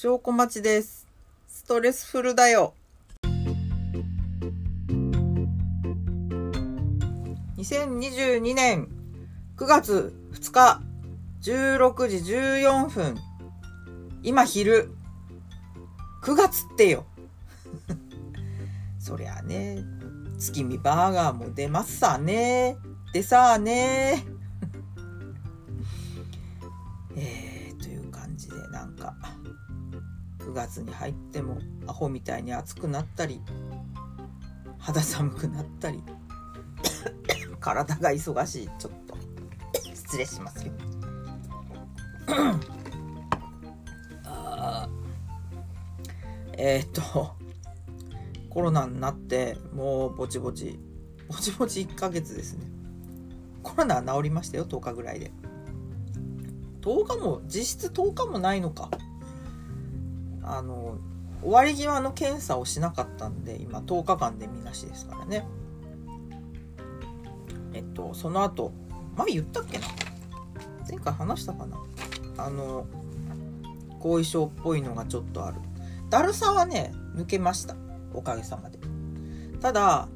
笑小町です。ストレスフルだよ。2022年9月2日16時14分。今昼。9月ってよ。そりゃね、月見バーガーも出ますさね。でさあね。9月に入ってもアホみたいに暑くなったり肌寒くなったり 体が忙しい。ちょっと失礼しますよ。あえー、っとコロナになってもうぼちぼちぼちぼち1ヶ月ですね。コロナは治りましたよ10日ぐらいで。10日も実質10日もないのか。あの終わり際の検査をしなかったんで今10日間でみなしですからね。えっとその後前言ったっけな？前回話したかな？あの後遺症っぽいのがちょっとある。だるさはね抜けました。おかげさまで。ただ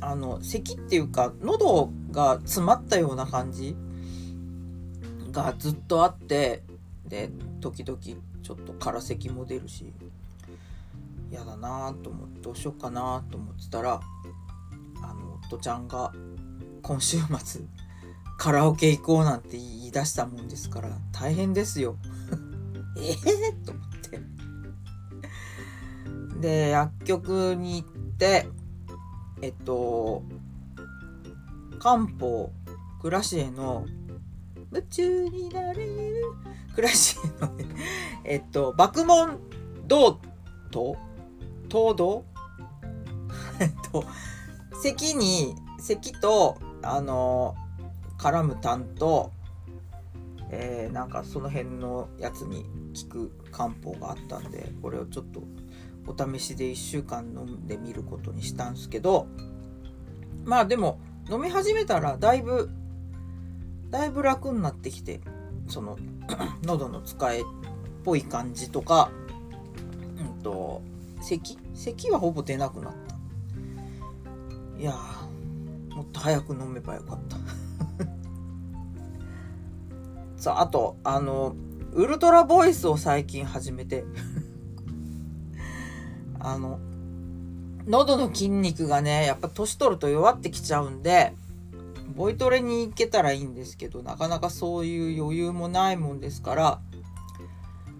あの咳っていうか喉が詰まったような感じがずっとあってで時々ちょっと空咳も出るし嫌だなと思ってどうしようかなと思ってたらあの夫ちゃんが今週末カラオケ行こうなんて言い出したもんですから大変ですよ。ええと思って。で薬局に行ってえっと漢方クラシエの夢中になれるクラシエのねえっと爆問銅と糖度 えっと咳に咳とあの絡む痰とえー、なんかその辺のやつに効く漢方があったんでこれをちょっとお試しで1週間飲んでみることにしたんですけどまあでも飲み始めたらだいぶだいぶ楽になってきてその 喉の使えっぽい感じとかうんと咳？咳はほぼ出なくなった。いやーもっと早く飲めばよかった。さああとあのウルトラボイスを最近始めて。あの喉の筋肉がねやっぱ年取ると弱ってきちゃうんでボイトレに行けたらいいんですけどなかなかそういう余裕もないもんですから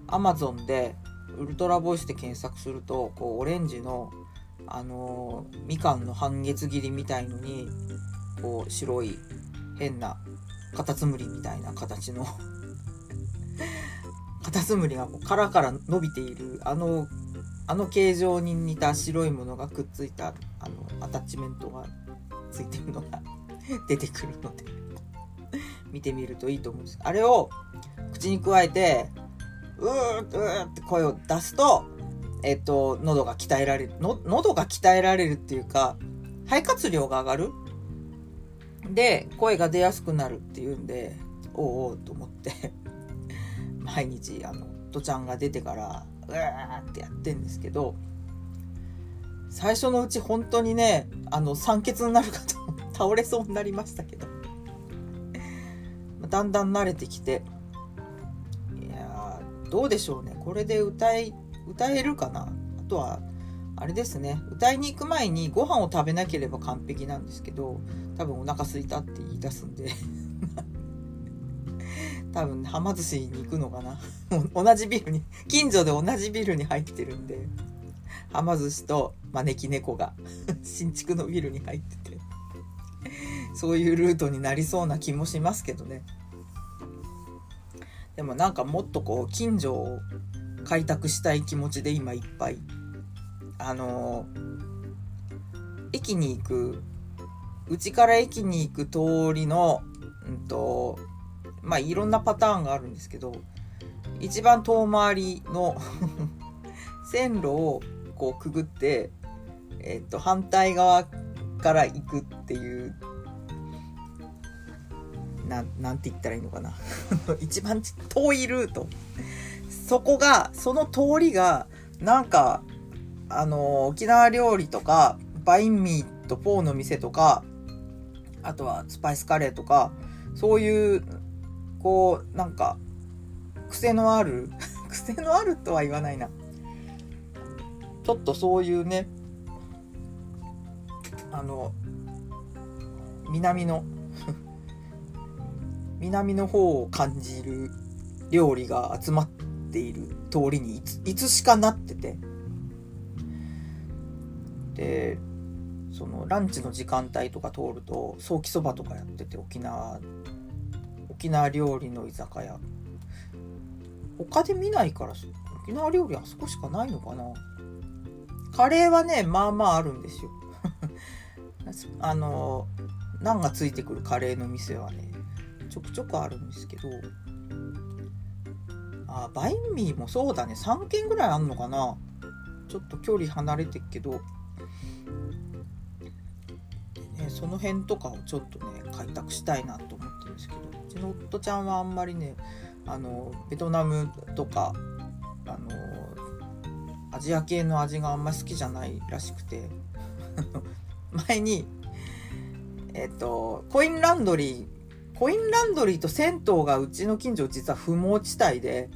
アマゾンでウルトラボイスで検索するとこうオレンジのあのーみかんの半月切りみたいのにこう白い変なカタツムリみたいな形の カタツムリがこう殻から伸びているあのあの形状に似た白いものがくっついたあのアタッチメントがついてるのが 出てくるので。見てみるといいと思うんです。あれを口に加えてうーうーって声を出すとえっと喉が鍛えられる。の喉が鍛えられるっていうか肺活量が上がる。で声が出やすくなるっていうんでおうおうと思って 毎日あのとちゃんが出てからうわーってやってんですけど最初のうち本当にねあの酸欠になるかと思っ倒れそうになりましたけど。だんだん慣れてきて。いやどうでしょうね。これで歌い歌えるかな？あとはあれですね。歌いに行く前にご飯を食べなければ完璧なんですけど多分お腹空いたって言い出すんで。多分はま寿司に行くのかな？同じビルに近所で同じビルに入ってるんで。はま寿司と招き猫が。新築のビルに入ってて。そういうルートになりそうな気もしますけどね。でもなんかもっとこう近所を開拓したい気持ちで今いっぱい。あの駅に行くうちから駅に行く通りのうんとまあいろんなパターンがあるんですけど一番遠回りの 線路をこうくぐって、えっと反対側から行くっていうななんて言ったらいいのかな。一番遠いルート。そこがその通りがなんかあの沖縄料理とかバインミーとポーの店とかあとはスパイスカレーとかそういうこうなんか癖のある 癖のあるとは言わないな。ちょっとそういうねあの南の南の方を感じる料理が集まっている通りにいついつしかなってて。でそのランチの時間帯とか通るとソーキそばとかやってて沖縄沖縄料理の居酒屋。他で見ないから沖縄料理あそこしかないのかな。カレーはねまあまああるんですよ。あのナンがついてくるカレーの店はねちょくちょくあるんですけどあバインミーもそうだね。3軒ぐらいあんのかな。ちょっと距離離れてっけど、ね、その辺とかをちょっとね開拓したいなと思ってるんですけど。うちの夫ちゃんはあんまりねあのベトナムとかあのアジア系の味があんまり好きじゃないらしくて。前にえっとコインランドリーコインランドリーと銭湯がうちの近所実は不毛地帯で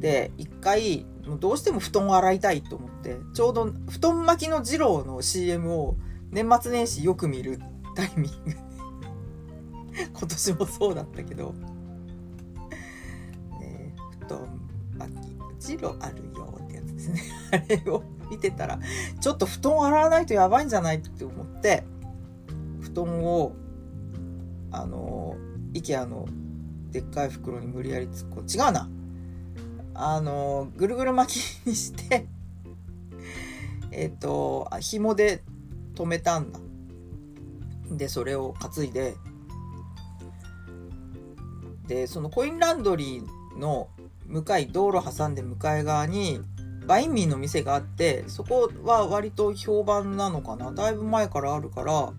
で一回どうしても布団を洗いたいと思ってちょうど布団巻きの二郎の CM を年末年始よく見るタイミング。で 今年もそうだったけど、ね、布団巻き二郎あるよってやつですね。あれを見てたらちょっと布団を洗わないとやばいんじゃないって思って布団をあの IKEA のでっかい袋に無理やり突っ込ん違うな。あのぐるぐる巻きにして えっ、と紐で留めたんだ。でそれを担いででそのコインランドリーの向かい道路挟んで向かい側にバインミーの店があってそこは割と評判なのかな。だいぶ前からあるから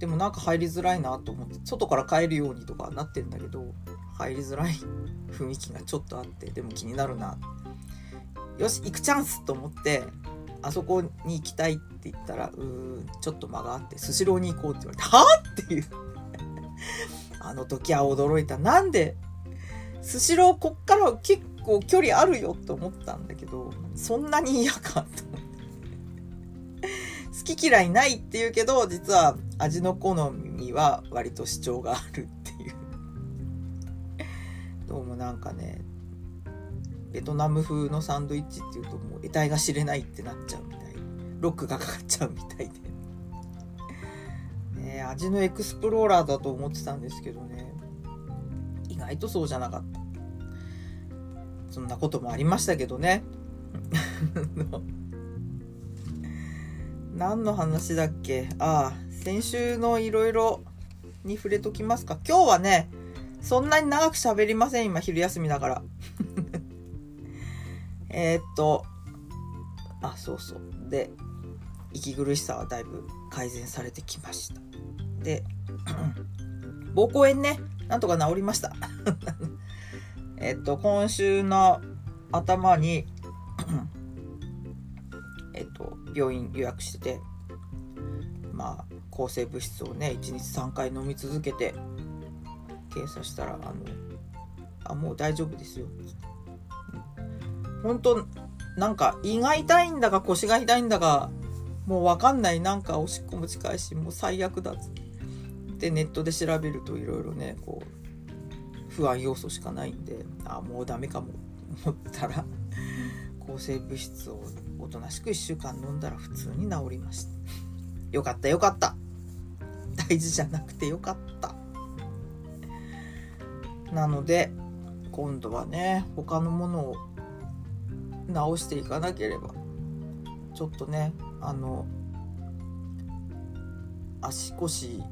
でもなんか入りづらいなと思って外から帰るようにとかなってんだけど入りづらい雰囲気がちょっとあってでも気になるな。よし行くチャンスと思ってあそこに行きたいって言ったらうーんちょっと間があってスシローに行こうって言われてはあっていう。あの時は驚いた。なんでスシローこっから結構距離あるよと思ったんだけどそんなに嫌か好き嫌いないって言うけど実は味の好みは割と主張があるっていう。どうもなんかねベトナム風のサンドイッチっていうともう得体が知れないってなっちゃうみたい。ロックがかかっちゃうみたいで、ね、味のエクスプローラーだと思ってたんですけどね。意外とそうじゃなかった。そんなこともありましたけどね。何の話だっけ？ああ、先週のいろいろに触れときますか。今日はね、そんなに長く喋りません。今、昼休みだから。えっと、あ、そうそう。で、息苦しさはだいぶ改善されてきました。で、膀胱炎ね、なんとか治りました。えっと、今週の頭に、病院予約してて、まあ、抗生物質をね、1日3回飲み続けて、検査したら、あの、あ、もう大丈夫ですよ。本当なんか胃が痛いんだか腰が痛いんだか、もうわかんない。なんかおしっこも近いし、もう最悪だっつって。ネットで調べるといろいろね、こう、不安要素しかないんで、あ、もうダメかも思ったら抗生物質をおとなしく1週間飲んだら普通に治りました。よかったよかった。大事じゃなくてよかった。なので今度はね他のものを直していかなければちょっとねあの足腰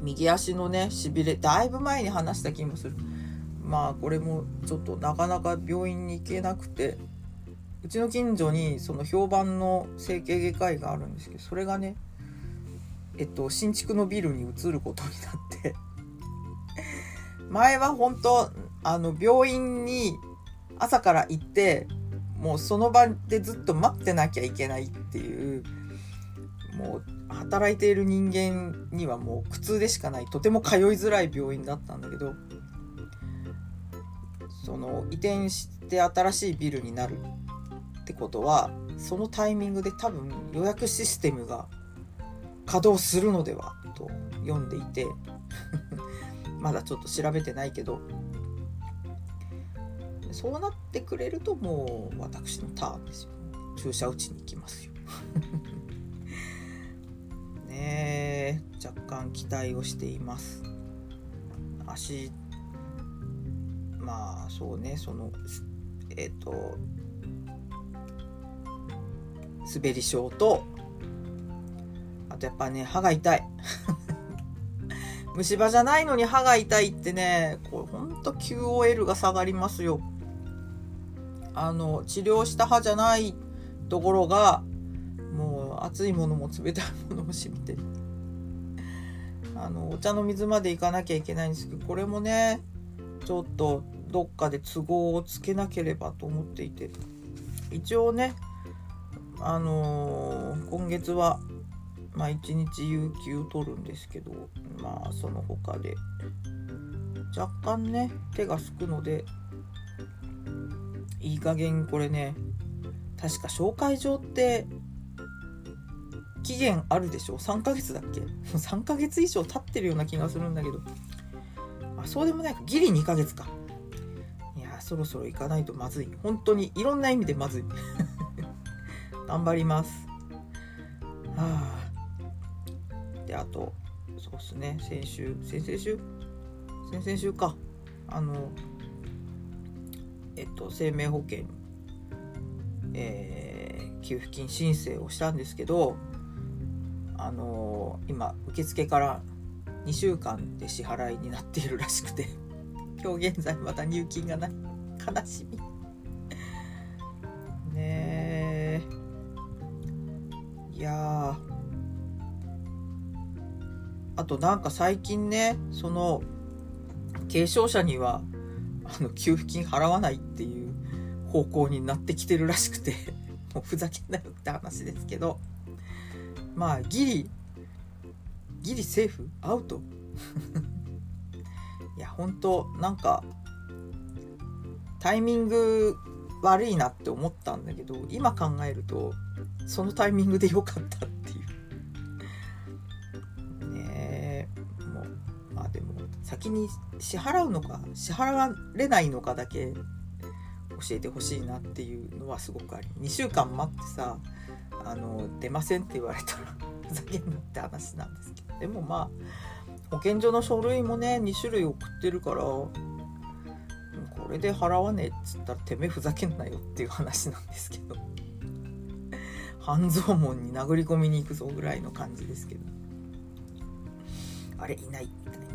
右足のねしびれだいぶ前に話した気もする。まあこれもちょっとなかなか病院に行けなくてうちの近所にその評判の整形外科医があるんですけどそれがねえっと新築のビルに移ることになって前は本当あの病院に朝から行ってもうその場でずっと待ってなきゃいけないっていうもう働いている人間にはもう苦痛でしかないとても通いづらい病院だったんだけどその移転して新しいビルになる。ってことはそのタイミングで多分予約システムが稼働するのではと読んでいて まだちょっと調べてないけどそうなってくれるともう私のターンですよ。注射打ちに行きますよ。ねえ若干期待をしています。足まあそうねそのえっ、ー、と滑り症とあとやっぱね歯が痛い。虫歯じゃないのに歯が痛いってねこれほんと QOL が下がりますよ。あの治療した歯じゃないところがもう熱いものも冷たいものも染みてる。あのお茶の水まで行かなきゃいけないんですけどこれもねちょっとどっかで都合をつけなければと思っていて。一応ねあのー、今月はまあ1日有給取るんですけどまあその他で若干ね手がすくのでいい加減これね確か紹介状って期限あるでしょ？3ヶ月だっけ？3ヶ月以上経ってるような気がするんだけど。あそうでもないかギリ2ヶ月か。いやそろそろ行かないとまずい。本当にいろんな意味でまずい。頑張ります。はあ。であとそうっすね。先週先々週？先々週か。あのえっと生命保険えー、給付金申請をしたんですけどあの、今受付から2週間で支払いになっているらしくて今日現在まだ入金がない。悲しみ。やあとなんか最近ねその軽症者にはあの給付金払わないっていう方向になってきてるらしくて もうふざけんなよって話ですけどまあギリギリセーフ？アウト？いや本当なんかタイミング悪いなって思ったんだけど今考えるとそのタイミングで良かったっていう。ねえもうまあでも先に支払うのか支払われないのかだけ教えてほしいなっていうのはすごくあり2週間待ってさあの出ませんって言われたらふざけんなって話なんですけど。でもまあ保健所の書類もね2種類送ってるかられで払わねえっつったらてめえふざけんなよっていう話なんですけど。半蔵門に殴り込みに行くぞぐらいの感じですけど。あれいないみたいな。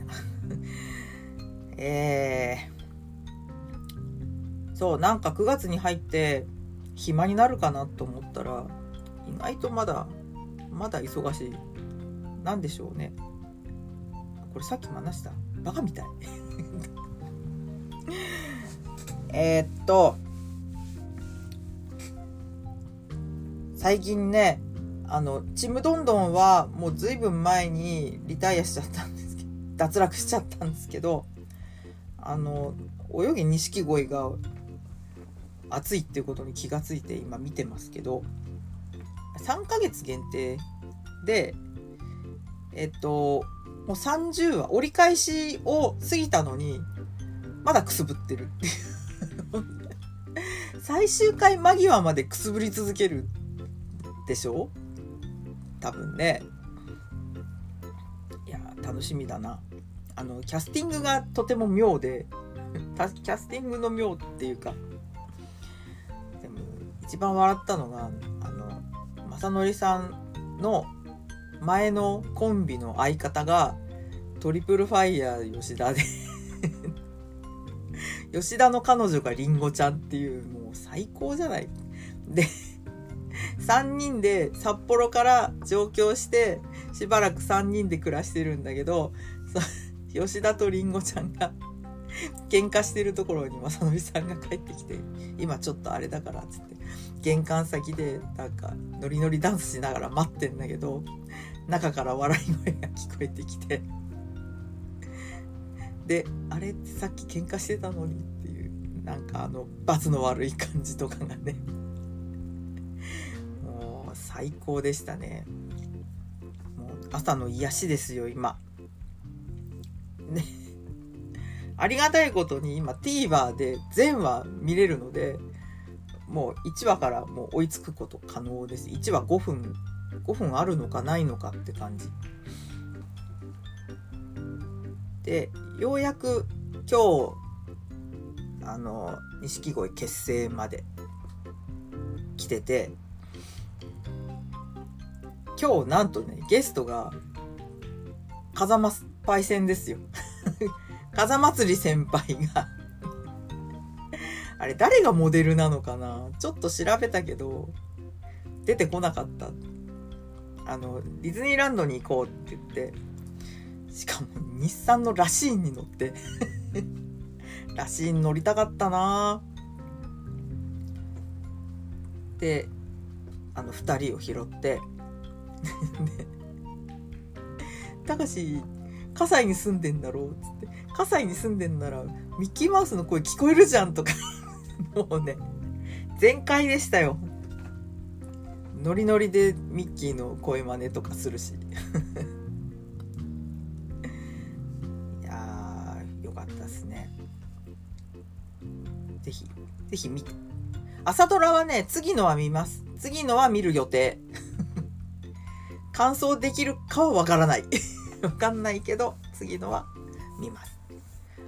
えー、そうなんか9月に入って暇になるかなと思ったら意外とまだまだ忙しい。何でしょうね。これさっきも話した。バカみたい。えっと最近ねあのちむどんどんはもうずいぶん前にリタイアしちゃったんですけど 脱落しちゃったんですけどあの泳ぎ錦鯉が熱いっていうことに気がついて今見てますけど3ヶ月限定でえっともう30話折り返しを過ぎたのにまだくすぶってるっていう。最終回間際までくすぶり続けるでしょ？多分ね。いや楽しみだな。あのキャスティングがとても妙で キャスティングの妙っていうか。でも一番笑ったのがあの正則さんの前のコンビの相方がトリプルファイヤー吉田で。吉田の彼女がりんごちゃんっていうもう最高じゃない？で3人で札幌から上京してしばらく3人で暮らしてるんだけど吉田とりんごちゃんが喧嘩してるところに正則さんが帰ってきて今ちょっとあれだからっつって玄関先でなんかノリノリダンスしながら待ってんだけど中から笑い声が聞こえてきて。であれさっき喧嘩してたのになんかあの罰の悪い感じとかがね。もう最高でしたね。もう朝の癒しですよ今。ね。ありがたいことに今 TVer で全話見れるのでもう1話からもう追いつくこと可能です。1話5分5分あるのかないのかって感じ。でようやく今日あの錦鯉結成まで来てて今日なんとねゲストが風間パイセンですよ。風祭り先輩が。あれ誰がモデルなのかな？ちょっと調べたけど出てこなかった。あのディズニーランドに行こうって言ってしかも日産のラシーンに乗って。ラシーン乗りたかったな。であの2人を拾って。たかし葛西に住んでんだろうっつって。葛西に住んでんならミッキーマウスの声聞こえるじゃんとか。もうね全開でしたよ。ノリノリでミッキーの声真似とかするし。ぜひ見て。朝ドラはね次のは見ます。次のは見る予定。完走できるかはわからない。わかんないけど次のは見ます。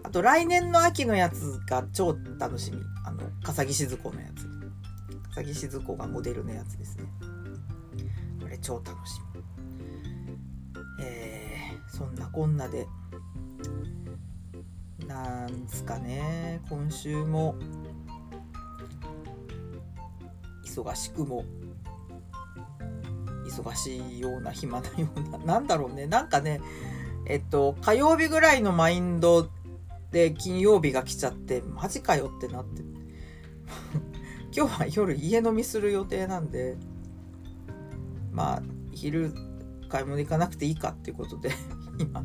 あと来年の秋のやつが超楽しみ。あの笠木静子のやつ。笠木静子がモデルのやつですね。これ超楽しみ。えー、そんなこんなで。なんすかね。今週も。忙しくも忙しいような暇なような なんだろうね。なんかねえっと火曜日ぐらいのマインドで金曜日が来ちゃってマジかよってなって。今日は夜家飲みする予定なんでまあ昼買い物行かなくていいかっていうことで 今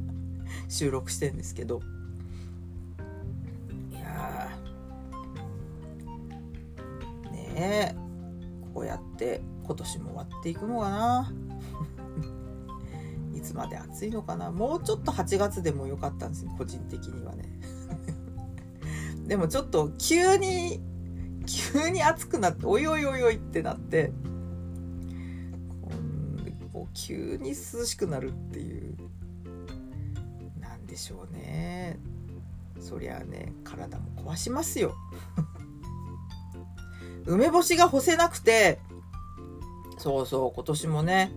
収録してんですけど。いやねえ。こうやって今年も終わっていくのかな。いつまで暑いのかな。もうちょっと8月でもよかったんですよ個人的にはね。でもちょっと急に急に暑くなっておいおいおいおいってなってこう急に涼しくなるっていうなんでしょうね。そりゃあね体も壊しますよ。梅干しが干せなくてそうそう今年もね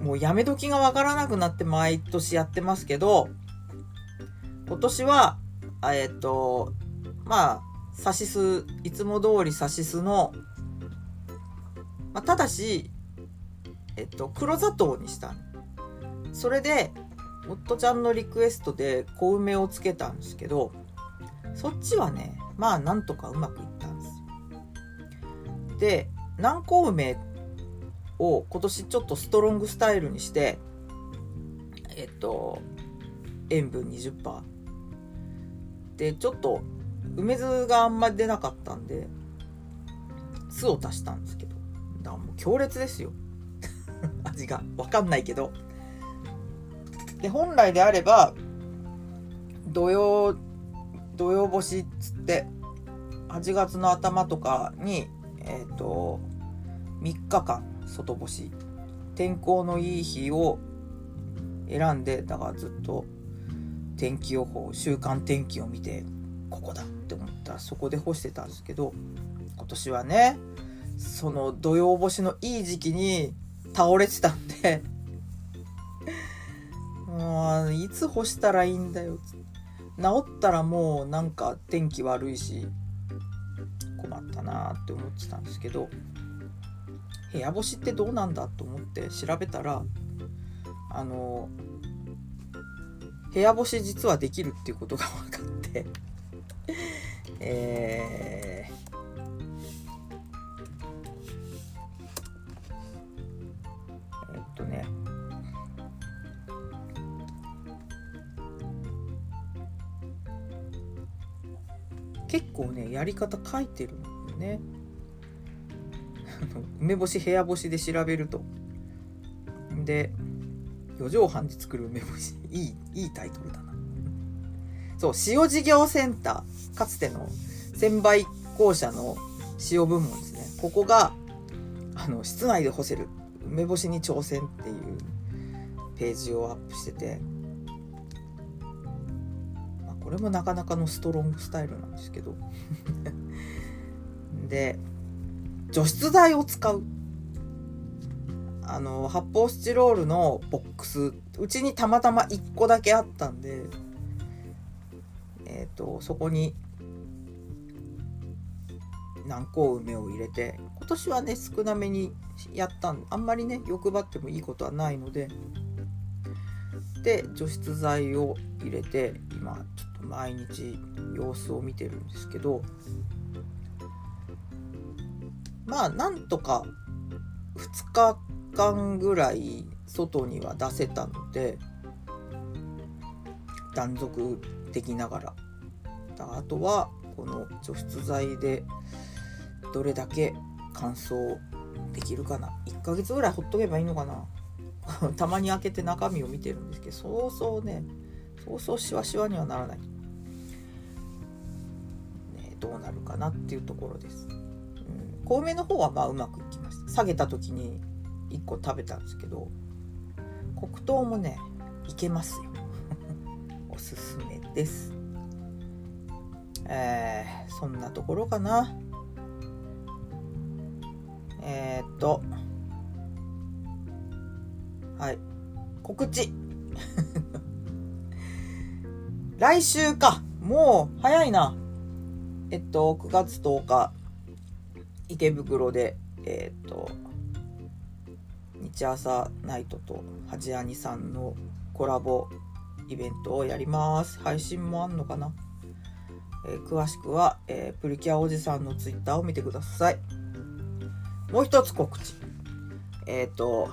もうやめ時がわからなくなって毎年やってますけど今年はえっとまあサシスいつも通りサシスの、まあ、ただしえっと黒砂糖にしたそれで夫ちゃんのリクエストで小梅をつけたんですけどそっちはねまあなんとかうまくいったんで南高梅を今年ちょっとストロングスタイルにしてえっと塩分20%でちょっと梅酢があんまり出なかったんで酢を足したんですけど。だからもう強烈ですよ。味が。分かんないけど。で本来であれば土曜土曜干しっつって8月の頭とかにえっ、ー、と3日間外干し。天候のいい日を選んでだからずっと天気予報週間天気を見てここだって思った。らそこで干してたんですけど今年はねその土曜干しのいい時期に倒れてたんで もういつ干したらいいんだよ。治ったらもうなんか天気悪いし困ったなって思ってたんですけど部屋干しってどうなんだと思って調べたらあの部屋干し実はできるっていうことが分かってえー、構ねやり方書いてるんだよね。梅干し部屋干しで調べると。で四畳半で作る梅干し。いいいいタイトルだな。そう塩事業センター。かつての専売公社の塩部門ですね。ここがあの室内で干せる梅干しに挑戦っていうページをアップしてて。これもなかなかのストロングスタイルなんですけど。で除湿剤を使う。あの発泡スチロールのボックス。うちにたまたま1個だけあったんで。えっ、ー、とそこに南高梅を入れて。今年はね少なめにやったん。あんまりね欲張ってもいいことはないので。で除湿剤を入れて今ちょっと毎日様子を見てるんですけどまあなんとか2日間ぐらい外には出せたので断続できながら。あとはこの除湿剤でどれだけ乾燥できるかな。1ヶ月ぐらいほっとけばいいのかな。たまに開けて中身を見てるんですけどそうそうね。そうそうしわしわにはならない、どうなるかなっていうところです、うん、小梅の方はまあうまくいきました。下げた時に1個食べたんですけど黒糖もねいけますよ。おすすめです。えー、そんなところかな。えー、っとはい。告知。来週か。もう早いな。えっと9月10日池袋でえっと日朝ナイトとはじあにさんのコラボイベントをやります。配信もあんのかな、えー、詳しくは、えー、プリキュアおじさんのツイッターを見てください。もう一つ告知。えっ、ー、と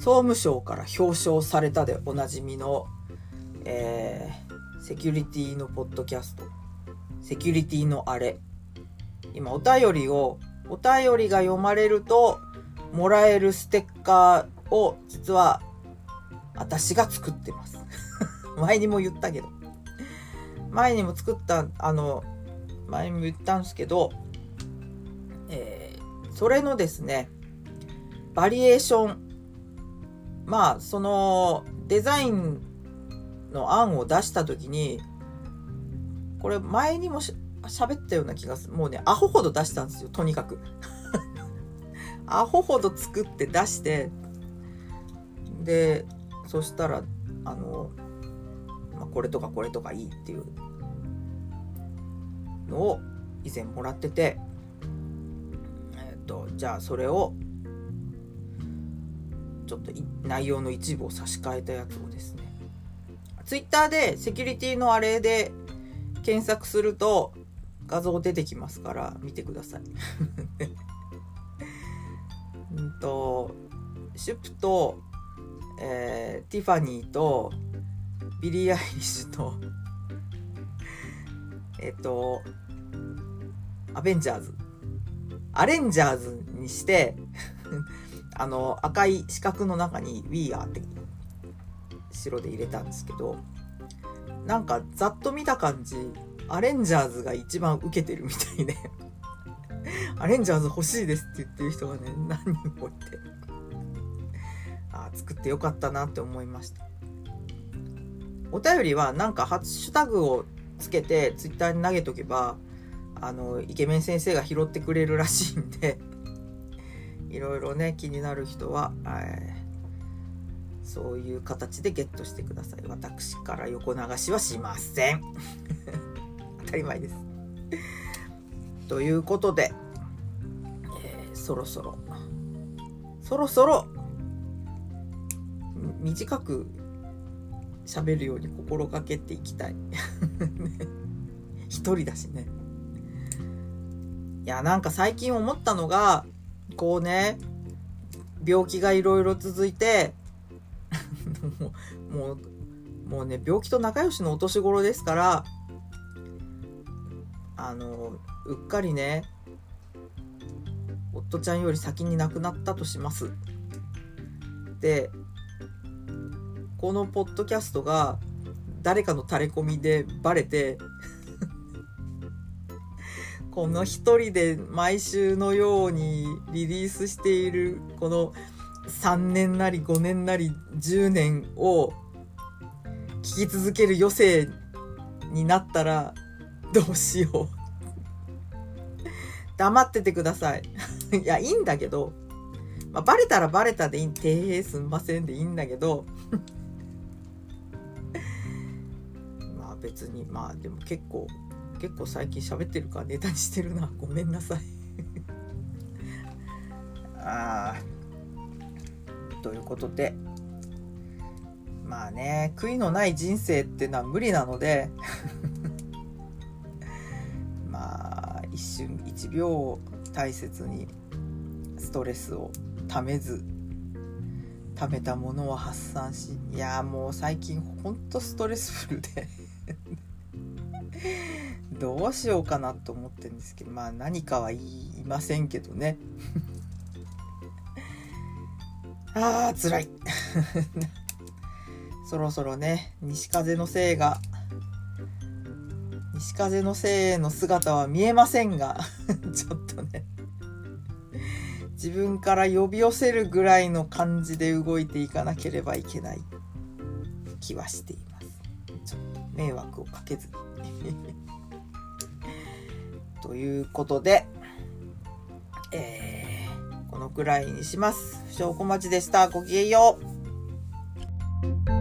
総務省から表彰されたでおなじみの、えー、セキュリティのポッドキャスト、セキュリティのあれ。今、お便りを、お便りが読まれると、もらえるステッカーを、実は、私が作ってます。前にも言ったけど。前にも作った、あの、前にも言ったんですけど、えー、それのですね、バリエーションまあそのデザインの案を出した時にこれ前にもし喋ったような気がする。もうねアホほど出したんですよとにかく。アホほど作って出してでそしたらあの、まあ、これとかこれとかいいっていうのを以前もらっててえっ、ー、とじゃあそれをちょっと内容の一部を差し替えたやつをですね。ツイッターでセキュリティのあれで検索すると画像出てきますから見てください。うんとシュプと、えー、ティファニーとビリー・アイリッシュと えっとアベンジャーズ。アレンジャーズにして あの赤い四角の中に We Are って白で入れたんですけどなんかざっと見た感じアレンジャーズが一番受けてるみたいで アレンジャーズ欲しいですって言ってる人がね何人もいて。あ作ってよかったなって思いました。お便りはなんかハッシュタグをつけてツイッターに投げとけばあのイケメン先生が拾ってくれるらしいんで いろいろね気になる人は、えー、そういう形でゲットしてください。私から横流しはしません。当たり前です。ということで、えー、そろそろそろそろ短く喋るように心がけていきたい。一人だしね。いや、なんか最近思ったのが、こうね、病気がいろいろ続いて、もう、もうもうね、病気と仲良しのお年頃ですから、あの、うっかりね、夫ちゃんより先に亡くなったとします。で、このポッドキャストが誰かの垂れ込みでバレて この一人で毎週のようにリリースしているこの3年なり5年なり10年を聞き続ける余生になったらどうしよう。黙っててください。いや、いいんだけど、まあ、バレたらバレたでいい、てへすんませんでいいんだけど。まあ別に、まあでも結構結構最近喋ってるからネタにしてるな。ごめんなさい。ああということでまあね悔いのない人生っていうのは無理なので まあ一瞬一秒を大切にストレスをためず貯めたものを発散しいやもう最近ほんとストレスフルで どうしようかなと思ってるんですけどまあ何かは言いませんけどね。あー辛い。そろそろね西風のせいが西風のせいの姿は見えませんが ちょっとね自分から呼び寄せるぐらいの感じで動いていかなければいけない。気はしています。ちょっと迷惑をかけずに。ということで、えー、このくらいにします。証拠待ちでした。ごきげんよう。